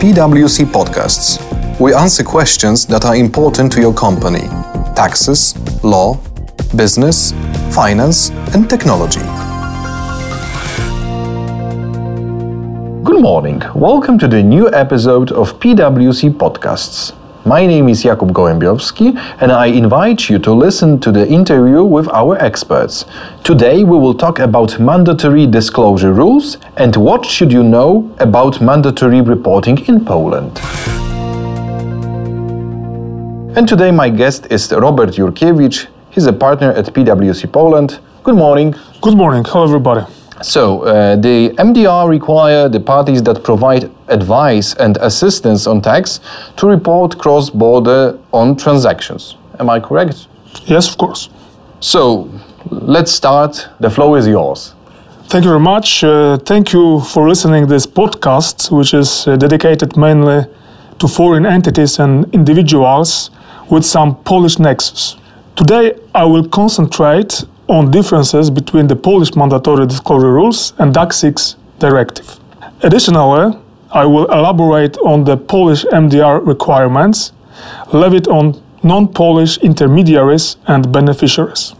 PwC Podcasts. We answer questions that are important to your company taxes, law, business, finance, and technology. Good morning. Welcome to the new episode of PwC Podcasts. My name is Jakub Gołębiowski, and I invite you to listen to the interview with our experts. Today we will talk about mandatory disclosure rules and what should you know about mandatory reporting in Poland. And today my guest is Robert Jurkiewicz. He's a partner at PwC Poland. Good morning. Good morning. Hello, everybody. So, uh, the MDR require the parties that provide advice and assistance on tax to report cross border on transactions. Am I correct? Yes, of course. So, let's start. The flow is yours. Thank you very much. Uh, thank you for listening this podcast, which is uh, dedicated mainly to foreign entities and individuals with some Polish nexus. Today, I will concentrate on differences between the Polish mandatory disclosure rules and DAC 6 directive. Additionally, I will elaborate on the Polish MDR requirements levied on non Polish intermediaries and beneficiaries.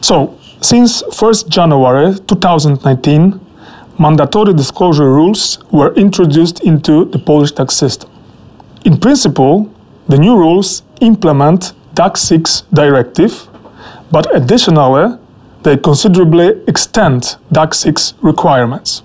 So, since 1st January 2019, mandatory disclosure rules were introduced into the Polish tax system. In principle, the new rules implement DAC 6 directive but additionally, they considerably extend DAC 6 requirements.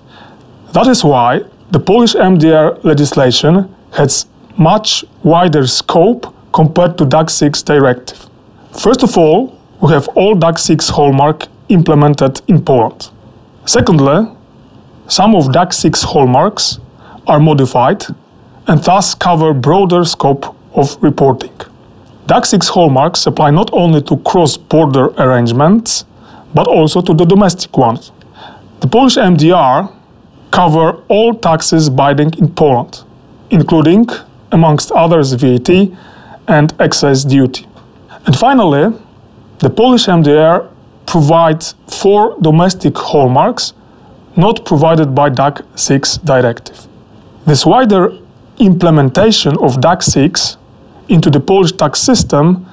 That is why the Polish MDR legislation has much wider scope compared to DAC 6 directive. First of all, we have all DAC 6 hallmark implemented in Poland. Secondly, some of DAC 6 hallmarks are modified and thus cover broader scope of reporting. DAC 6 hallmarks apply not only to cross border arrangements, but also to the domestic ones. The Polish MDR cover all taxes binding in Poland, including, amongst others, VAT and excise duty. And finally, the Polish MDR provides four domestic hallmarks not provided by DAC 6 directive. This wider implementation of DAC 6 into the Polish tax system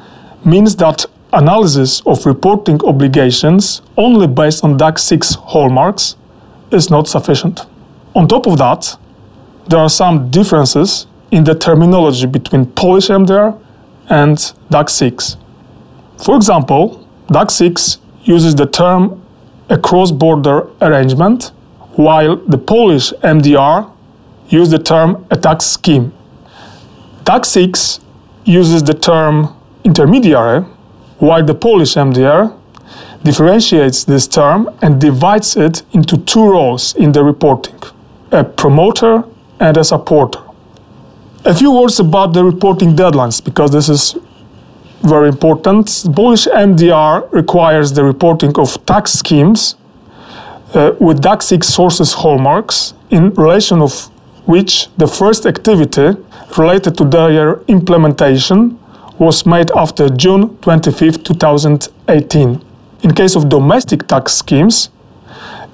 means that analysis of reporting obligations only based on DAC 6 hallmarks is not sufficient. On top of that, there are some differences in the terminology between Polish MDR and DAC 6. For example, DAC 6 uses the term a cross border arrangement, while the Polish MDR uses the term a tax scheme. DAC 6 uses the term intermediary, while the Polish MDR differentiates this term and divides it into two roles in the reporting a promoter and a supporter. A few words about the reporting deadlines, because this is very important. Polish MDR requires the reporting of tax schemes uh, with DAC 6 sources hallmarks in relation of which the first activity related to their implementation was made after June 25, 2018. In case of domestic tax schemes,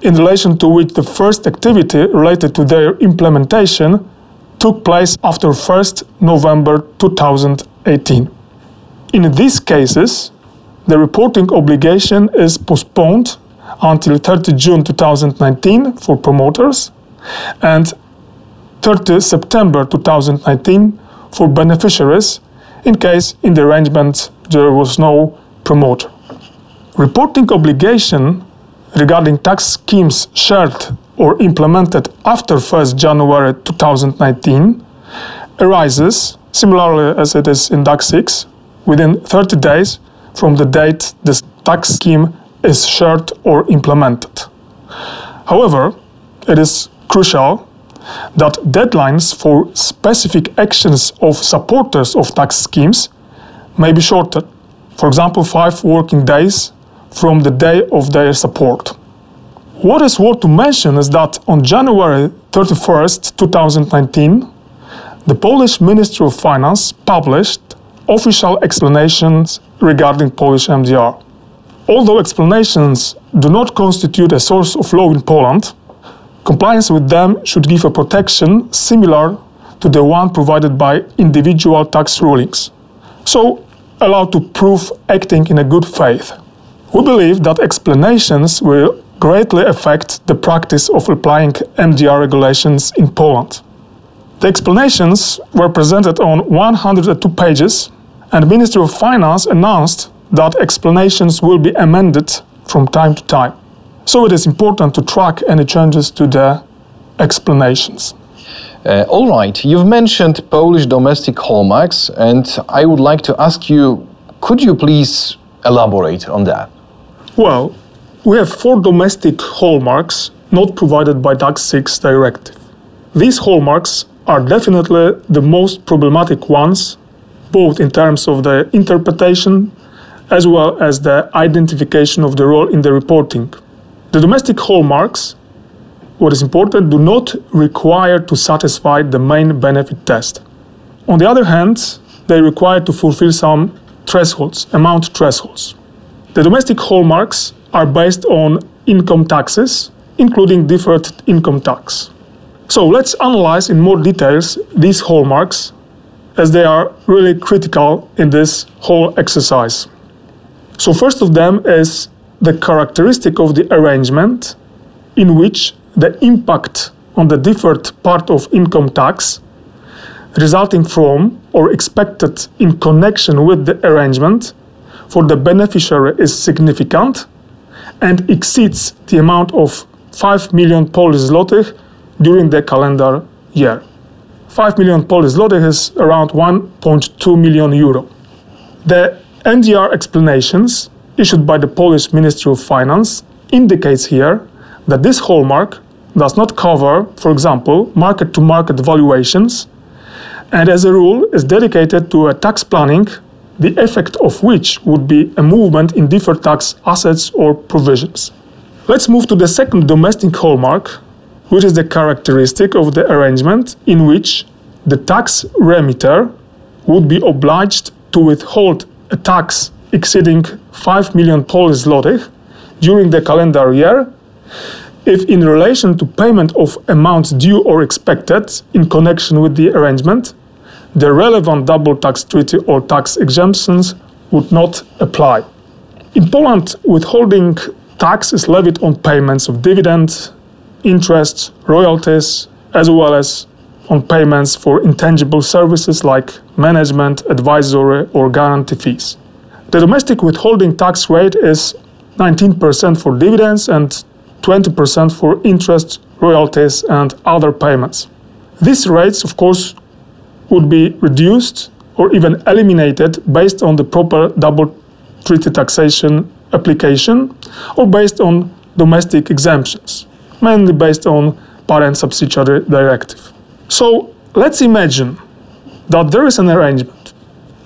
in relation to which the first activity related to their implementation took place after 1st November 2018. In these cases, the reporting obligation is postponed until 30 June 2019 for promoters and 30 September 2019 for beneficiaries in case in the arrangement there was no promoter. Reporting obligation regarding tax schemes shared or implemented after 1st January 2019 arises, similarly as it is in DAC 6, within 30 days from the date the tax scheme is shared or implemented. However, it is crucial that deadlines for specific actions of supporters of tax schemes may be shortened, for example, five working days from the day of their support. What is worth to mention is that on January 31st, 2019, the Polish Ministry of Finance published official explanations regarding Polish MDR. Although explanations do not constitute a source of law in Poland, Compliance with them should give a protection similar to the one provided by individual tax rulings. So, allowed to prove acting in a good faith. We believe that explanations will greatly affect the practice of applying MDR regulations in Poland. The explanations were presented on 102 pages, and Ministry of Finance announced that explanations will be amended from time to time. So it is important to track any changes to the explanations. Uh, all right, you've mentioned Polish domestic hallmarks, and I would like to ask you could you please elaborate on that? Well, we have four domestic hallmarks not provided by DAC 6 directive. These hallmarks are definitely the most problematic ones, both in terms of the interpretation as well as the identification of the role in the reporting. The domestic hallmarks, what is important, do not require to satisfy the main benefit test. On the other hand, they require to fulfill some thresholds, amount thresholds. The domestic hallmarks are based on income taxes, including deferred income tax. So let's analyze in more details these hallmarks as they are really critical in this whole exercise. So first of them is the characteristic of the arrangement in which the impact on the deferred part of income tax resulting from or expected in connection with the arrangement for the beneficiary is significant and exceeds the amount of 5 million Polish zlotys during the calendar year. 5 million Polish zloty is around 1.2 million euro. The MDR explanations issued by the Polish Ministry of Finance indicates here that this hallmark does not cover, for example, market-to-market valuations, and as a rule is dedicated to a tax planning, the effect of which would be a movement in deferred tax assets or provisions. Let's move to the second domestic hallmark, which is the characteristic of the arrangement in which the tax remitter would be obliged to withhold a tax exceeding 5 million Polish zlotys during the calendar year if in relation to payment of amounts due or expected in connection with the arrangement the relevant double tax treaty or tax exemptions would not apply. In Poland, withholding tax is levied on payments of dividends, interests, royalties, as well as on payments for intangible services like management, advisory, or guarantee fees. The domestic withholding tax rate is 19% for dividends and 20% for interest, royalties, and other payments. These rates, of course, would be reduced or even eliminated based on the proper double treaty taxation application or based on domestic exemptions mainly based on parent subsidiary directive. So let's imagine that there is an arrangement,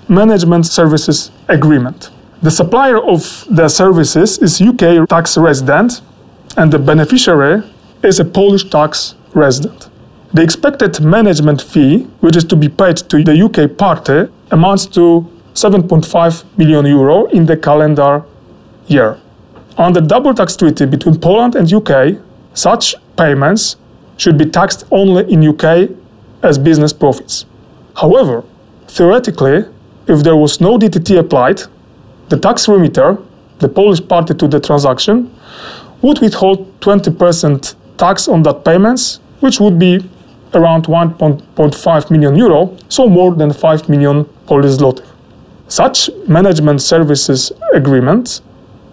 management services agreement. The supplier of the services is UK tax resident and the beneficiary is a Polish tax resident. The expected management fee, which is to be paid to the UK party, amounts to 7.5 million euro in the calendar year. Under double tax treaty between Poland and UK, such payments should be taxed only in UK as business profits. However, theoretically, if there was no DTT applied, the tax remitter, the Polish party to the transaction, would withhold 20% tax on that payments, which would be around 1.5 million euro, so more than 5 million Polish zloty. Such management services agreement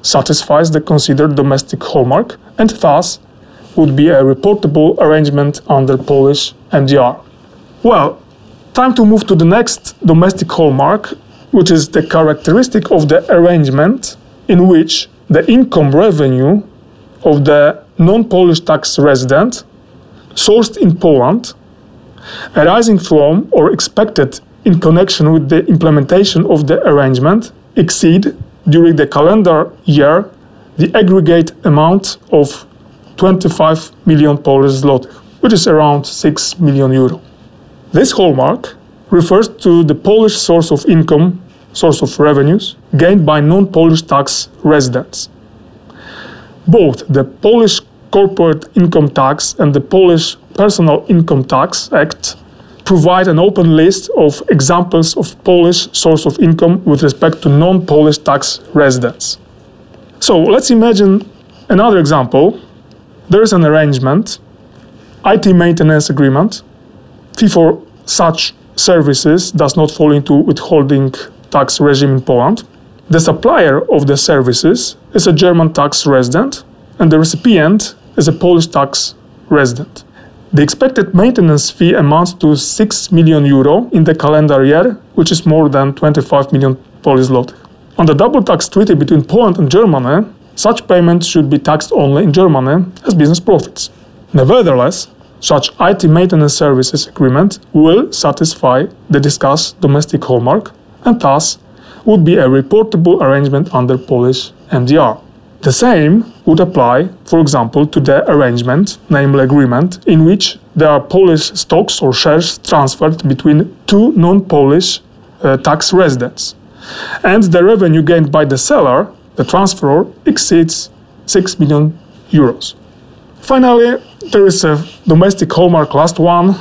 satisfies the considered domestic hallmark and thus would be a reportable arrangement under Polish MDR. Well, time to move to the next domestic hallmark, which is the characteristic of the arrangement in which the income revenue of the non Polish tax resident sourced in Poland arising from or expected in connection with the implementation of the arrangement exceed during the calendar year the aggregate amount of 25 million Polish zloty, which is around 6 million euro. This hallmark refers to the Polish source of income, source of revenues, gained by non-Polish tax residents. Both the Polish corporate income tax and the Polish personal income tax act provide an open list of examples of Polish source of income with respect to non Polish tax residents. So let's imagine another example. There is an arrangement, IT maintenance agreement, fee for such services does not fall into withholding tax regime in Poland. The supplier of the services is a German tax resident, and the recipient is a Polish tax resident. The expected maintenance fee amounts to 6 million euro in the calendar year, which is more than 25 million Polish zloty. On the double tax treaty between Poland and Germany, such payments should be taxed only in Germany as business profits. Nevertheless, such IT maintenance services agreement will satisfy the discussed domestic hallmark and thus would be a reportable arrangement under Polish MDR. The same would apply, for example, to the arrangement, namely agreement, in which there are Polish stocks or shares transferred between two non Polish uh, tax residents. And the revenue gained by the seller, the transferor, exceeds 6 million euros. Finally, there is a domestic hallmark last one,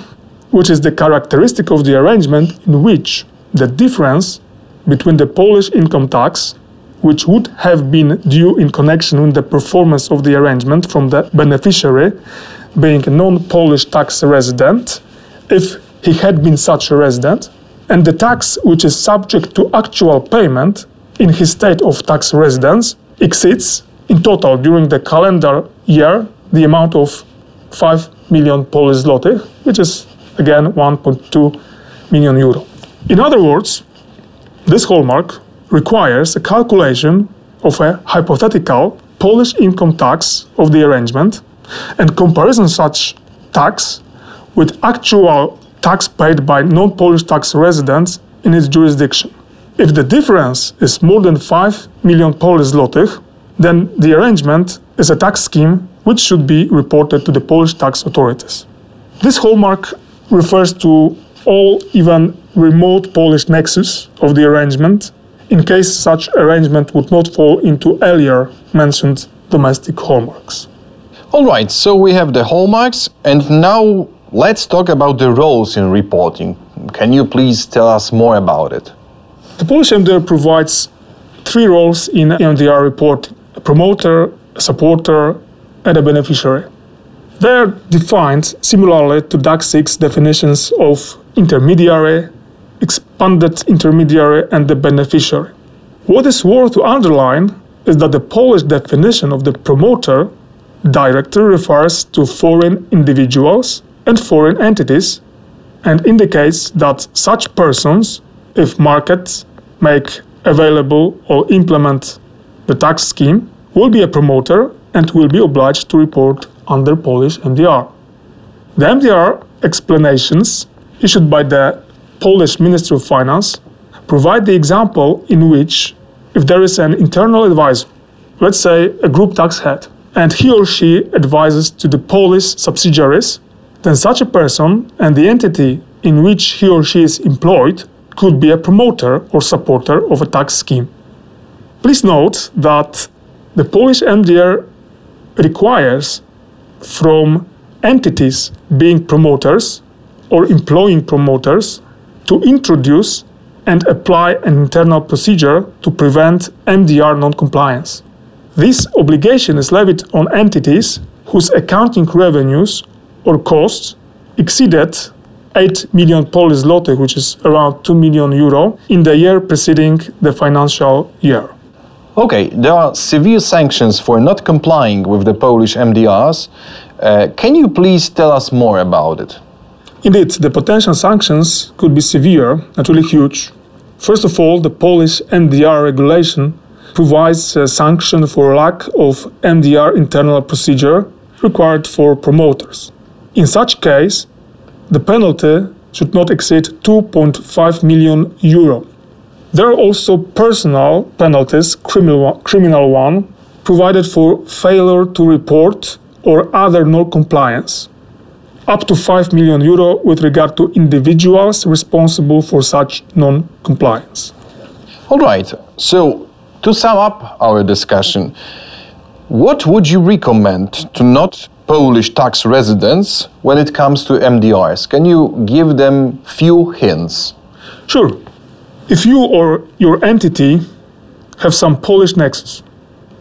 which is the characteristic of the arrangement in which the difference between the Polish income tax which would have been due in connection with the performance of the arrangement from the beneficiary being a non Polish tax resident, if he had been such a resident, and the tax which is subject to actual payment in his state of tax residence exceeds in total during the calendar year the amount of 5 million Polish zloty, which is again 1.2 million euro. In other words, this hallmark requires a calculation of a hypothetical Polish income tax of the arrangement and comparison such tax with actual tax paid by non-Polish tax residents in its jurisdiction. If the difference is more than 5 million Polish zlotych, then the arrangement is a tax scheme which should be reported to the Polish tax authorities. This hallmark refers to all even remote Polish nexus of the arrangement in case such arrangement would not fall into earlier mentioned domestic hallmarks. All right, so we have the hallmarks, and now let's talk about the roles in reporting. Can you please tell us more about it? The Polish MDR provides three roles in MDR reporting a promoter, a supporter, and a beneficiary. They are defined similarly to DAC 6 definitions of intermediary, expanded intermediary and the beneficiary. What is worth to underline is that the Polish definition of the promoter director refers to foreign individuals and foreign entities and indicates that such persons, if markets make available or implement the tax scheme, will be a promoter and will be obliged to report under Polish MDR. The MDR explanations issued by the Polish Ministry of Finance provide the example in which if there is an internal advisor, let's say a group tax head, and he or she advises to the Polish subsidiaries, then such a person and the entity in which he or she is employed could be a promoter or supporter of a tax scheme. Please note that the Polish MDR requires from entities being promoters or employing promoters to introduce and apply an internal procedure to prevent MDR non-compliance. This obligation is levied on entities whose accounting revenues or costs exceeded 8 million Polish zloty, which is around 2 million euro, in the year preceding the financial year. Okay, there are severe sanctions for not complying with the Polish MDRs. Uh, can you please tell us more about it? Indeed, the potential sanctions could be severe and really huge. First of all, the Polish MDR regulation provides a sanction for lack of MDR internal procedure required for promoters. In such case, the penalty should not exceed 2.5 million euro. There are also personal penalties, criminal, criminal one, provided for failure to report or other non-compliance up to 5 million euro with regard to individuals responsible for such non compliance. All right. So, to sum up our discussion, what would you recommend to not Polish tax residents when it comes to MDRs? Can you give them few hints? Sure. If you or your entity have some Polish nexus,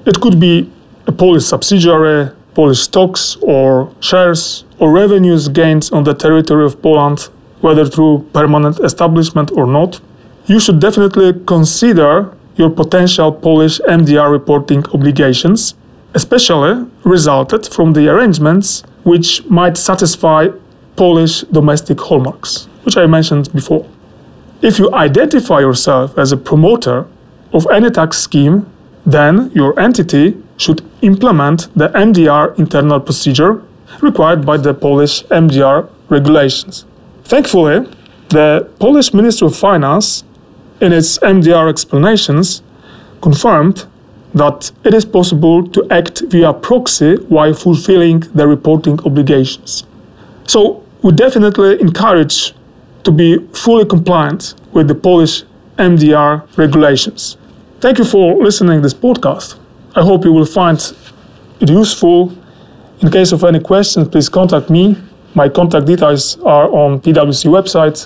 it could be a Polish subsidiary, Polish stocks or shares, or revenues gained on the territory of Poland, whether through permanent establishment or not, you should definitely consider your potential Polish MDR reporting obligations, especially resulted from the arrangements which might satisfy Polish domestic hallmarks, which I mentioned before. If you identify yourself as a promoter of any tax scheme, then your entity should implement the MDR internal procedure required by the Polish MDR regulations. Thankfully, the Polish Ministry of Finance, in its MDR explanations, confirmed that it is possible to act via proxy while fulfilling the reporting obligations. So, we definitely encourage to be fully compliant with the Polish MDR regulations. Thank you for listening this podcast. I hope you will find it useful. In case of any questions, please contact me. My contact details are on PwC website.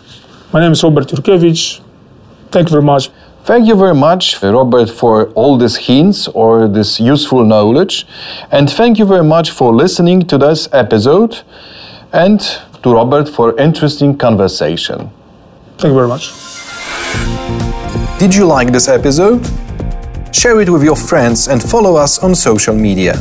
My name is Robert Jurkiewicz. Thank you very much. Thank you very much, Robert, for all these hints or this useful knowledge. And thank you very much for listening to this episode and to Robert for interesting conversation. Thank you very much. Did you like this episode? Share it with your friends and follow us on social media.